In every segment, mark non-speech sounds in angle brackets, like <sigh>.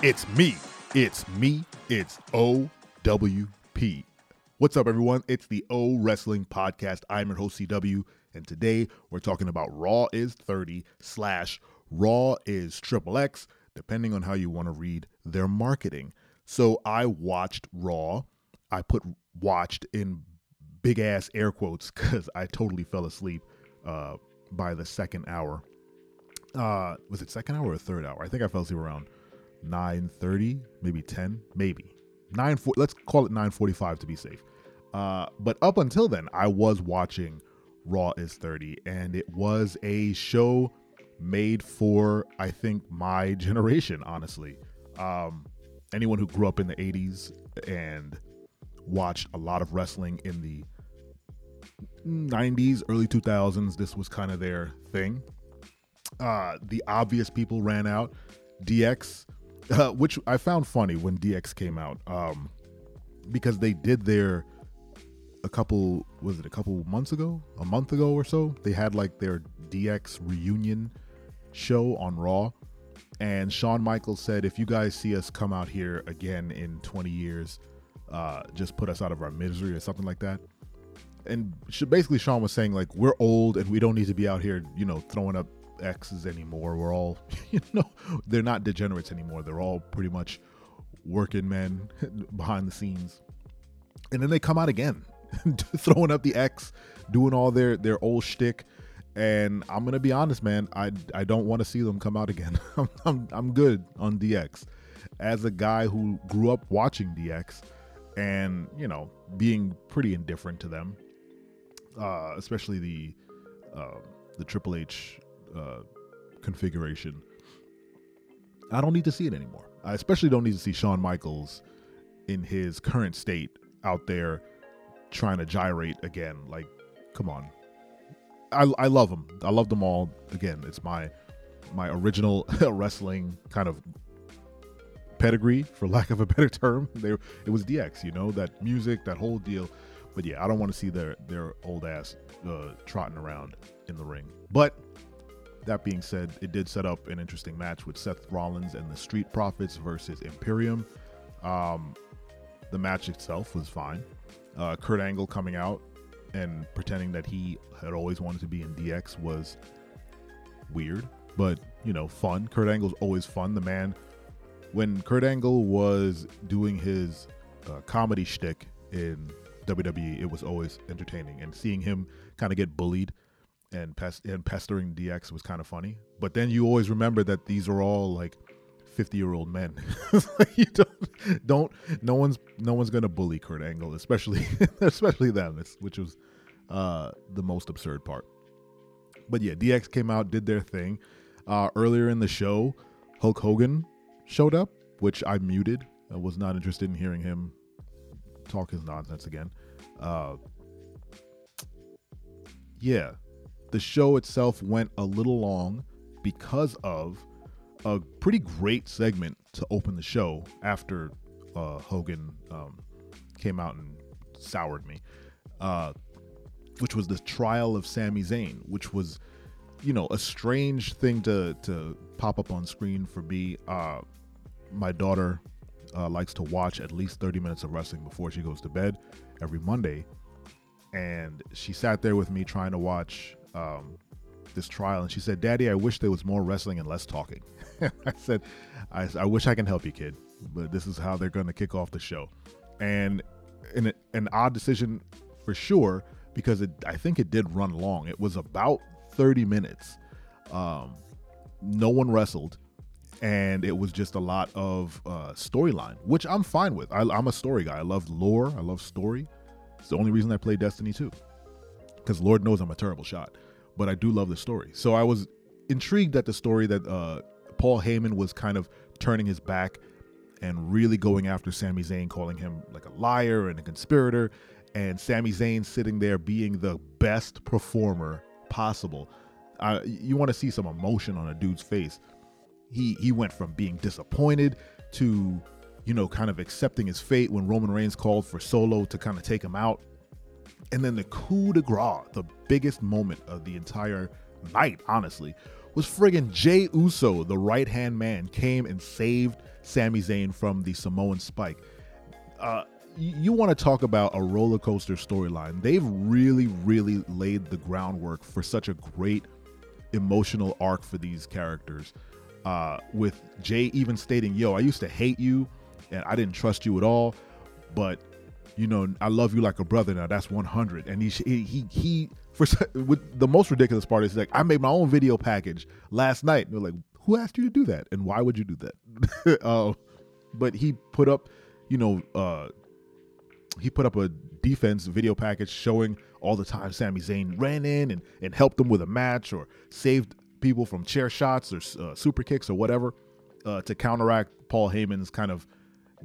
It's me. It's me. It's OWP. What's up, everyone? It's the O Wrestling Podcast. I'm your host, CW, and today we're talking about Raw is 30 slash Raw is Triple X, depending on how you want to read their marketing. So I watched Raw. I put watched in big ass air quotes because I totally fell asleep uh, by the second hour. Uh, was it second hour or third hour? I think I fell asleep around 9:30, maybe 10, maybe 9. four, Let's call it 9:45 to be safe. Uh, but up until then, I was watching Raw is 30, and it was a show made for I think my <laughs> generation. Honestly, um, anyone who grew up in the 80s and watched a lot of wrestling in the 90s, early 2000s, this was kind of their thing. Uh, the obvious people ran out. DX, uh, which I found funny when DX came out, um, because they did their a couple was it a couple months ago, a month ago or so. They had like their DX reunion show on Raw, and Shawn Michaels said, "If you guys see us come out here again in 20 years, uh, just put us out of our misery or something like that." And basically, Shawn was saying like we're old and we don't need to be out here, you know, throwing up X's anymore. We're all, <laughs> you know, they're not degenerates anymore. They're all pretty much working men <laughs> behind the scenes. And then they come out again, <laughs> throwing up the X, doing all their their old shtick. And I'm gonna be honest, man. I I don't want to see them come out again. I'm, I'm I'm good on DX. As a guy who grew up watching DX, and you know being pretty indifferent to them, uh, especially the uh, the Triple H uh, configuration. I don't need to see it anymore. I especially don't need to see Shawn Michaels in his current state out there trying to gyrate again. Like, come on. I, I love them. I love them all. Again, it's my my original <laughs> wrestling kind of pedigree, for lack of a better term. <laughs> They, it was DX, you know, that music, that whole deal. But yeah, I don't want to see their their old ass uh, trotting around in the ring. But that being said, it did set up an interesting match with Seth Rollins and the Street Profits versus Imperium. Um, the match itself was fine. Uh, Kurt Angle coming out and pretending that he had always wanted to be in DX was weird, but you know, fun. Kurt Angle's always fun. The man, when Kurt Angle was doing his uh, comedy shtick in WWE, it was always entertaining. And seeing him kind of get bullied and pest- and pestering DX was kind of funny. But then you always remember that these are all like 50 year old men. <laughs> you don't, don't, no one's, no one's gonna bully Kurt Angle, especially, <laughs> especially them, which was uh, the most absurd part. But yeah, DX came out, did their thing. Uh, earlier in the show, Hulk Hogan showed up, which I muted. I was not interested in hearing him talk his nonsense again. Uh, yeah, the show itself went a little long because of a pretty great segment to open the show after uh, Hogan um, came out and soured me, uh, which was the trial of Sami Zayn, which was, you know, a strange thing to to pop up on screen for me. Uh, my daughter uh, likes to watch at least 30 minutes of wrestling before she goes to bed every Monday. And she sat there with me trying to watch um, this trial, and she said, "Daddy, I wish there was more wrestling and less talking." <laughs> I said, I, I, wish I can help you, kid, but this is how they're going to kick off the show." And in an odd decision for sure, because it, I think it did run long. It was about 30 minutes. Um, no one wrestled, and it was just a lot of uh, storyline, which I'm fine with. I, I'm a story guy. I love lore. I love story. It's the only reason I play Destiny 2 because Lord knows I'm a terrible shot, but I do love the story. So I was intrigued at the story that uh, Paul Heyman was kind of turning his back and really going after Sami Zayn, calling him like a liar and a conspirator, and Sami Zayn sitting there being the best performer possible. Uh, you want to see some emotion on a dude's face. He he went from being disappointed to you know kind of accepting his fate when Roman Reigns called for Solo to kind of take him out and then the coup de grace, the biggest moment of the entire night, honestly, was friggin' Jey Uso, the right hand man, came and saved Sami Zayn from the Samoan spike. Uh, you want to talk about a roller coaster storyline. They've really, really laid the groundwork for such a great emotional arc for these characters. Uh, with Jey even stating, "Yo, I used to hate you, and I didn't trust you at all, but you know, I love you like a brother now. That's 100." And he he he for <laughs> with the most ridiculous part is like, I made my own video package last night. And they're like, "Who asked you to do that? And why would you do that?" uh, <laughs> but he put up, you know, uh, he put up a defense video package showing all the time Sami Zayn ran in and, and helped them with a match or saved people from chair shots or uh, super kicks or whatever uh, to counteract Paul Heyman's kind of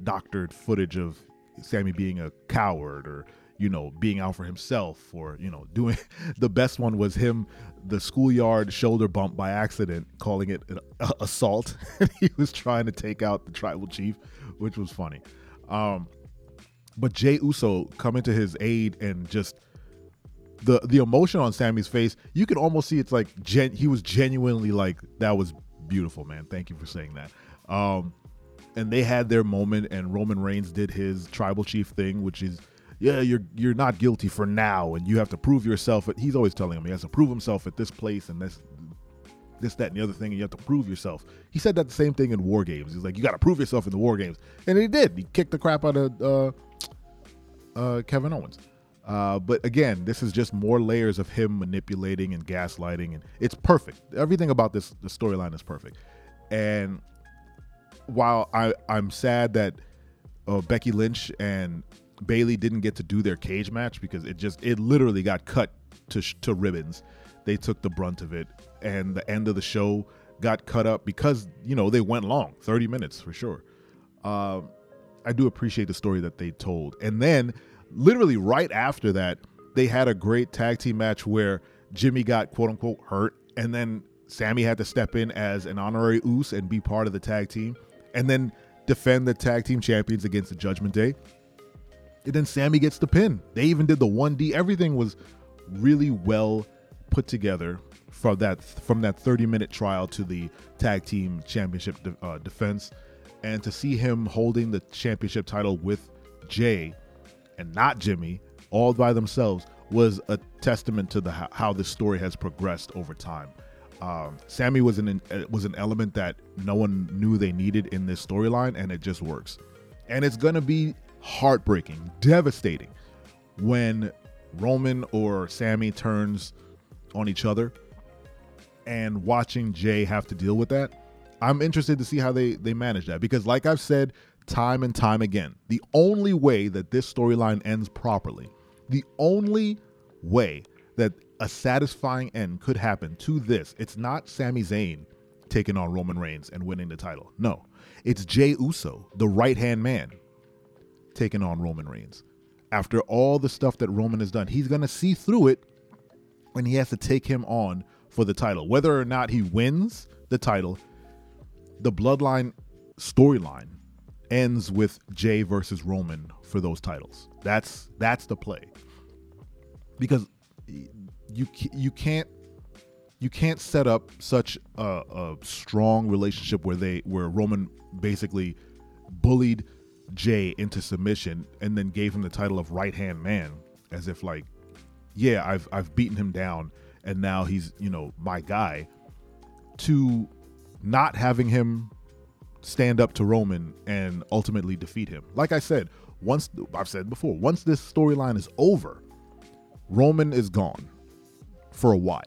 doctored footage of Sami being a coward or you know being out for himself or you know doing <laughs> the best one was him the schoolyard shoulder bump by accident calling it an assault <laughs> he was trying to take out the tribal chief which was funny um, but Jey Uso coming to his aid and just the the emotion on Sami's face, you can almost see it's like gen, he was genuinely like that was beautiful, man. Thank you for saying that. Um, and they had their moment, and Roman Reigns did his tribal chief thing, which is, yeah, you're you're not guilty for now, and you have to prove yourself. He's always telling him he has to prove himself at this place and this this, that, and the other thing, and you have to prove yourself. He said that the same thing in War Games. He's like, you got to prove yourself in the War Games, and he did. He kicked the crap out of uh, uh, Kevin Owens. Uh, but again, this is just more layers of him manipulating and gaslighting, and it's perfect. Everything about this the storyline is perfect. And while I I'm sad that uh, Becky Lynch and Bayley didn't get to do their cage match because it just it literally got cut to to ribbons. They took the brunt of it, and the end of the show got cut up because you know they went long, thirty minutes for sure. Uh, I do appreciate the story that they told. And then, literally right after that, they had a great tag team match where Jimmy got quote unquote hurt, and then Sami had to step in as an honorary Uce and be part of the tag team, and then defend the tag team champions against the Judgment Day. And then Sami gets the pin. They even did the 1D. Everything was really well put together from that from that 30 minute trial to the tag team championship de- uh, defense and to see him holding the championship title with Jey and not Jimmy all by themselves was a testament to the how this story has progressed over time. Um, Sami was an uh, was an element that no one knew they needed in this storyline, and it just works. And it's gonna be heartbreaking, devastating when Roman or Sami turns on each other, and watching Jey have to deal with that I'm interested to see how they they manage that because, like I've said time and time again, the only way that this storyline ends properly, the only way that a satisfying end could happen to this, it's not Sami Zayn taking on Roman Reigns and winning the title. No, it's Jey Uso, the right hand man, taking on Roman Reigns. After all the stuff that Roman has done, he's going to see through it when he has to take him on for the title. Whether or not he wins the title the bloodline storyline ends with Jey versus Roman for those titles. That's that's the play. Because you you can't you can't set up such a, a strong relationship where they where Roman basically bullied Jey into submission and then gave him the title of right hand man as if like yeah I've I've beaten him down and now he's you know my guy to not having him stand up to Roman and ultimately defeat him. Like I said, once I've said before, once this storyline is over, Roman is gone for a while.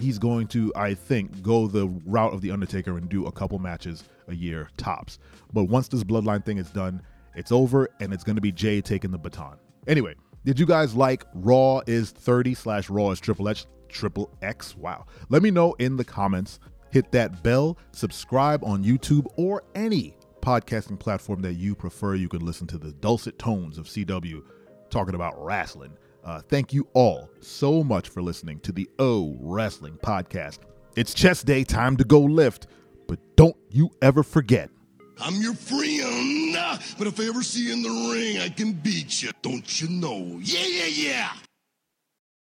He's going to, I think, go the route of the Undertaker and do a couple matches a year tops. But once this bloodline thing is done, it's over and it's going to be Jey taking the baton. Anyway, did you guys like Raw is 30 slash Raw is Triple H? Triple X. Wow. Let me know in the comments Hit that bell, subscribe on YouTube or any podcasting platform that you prefer. You can listen to the dulcet tones of CW talking about wrestling. Uh, thank you all so much for listening to the O Wrestling Podcast. It's chest day, time to go lift, but don't you ever forget. I'm your friend, but if I ever see you in the ring, I can beat you, don't you know? Yeah, yeah, yeah!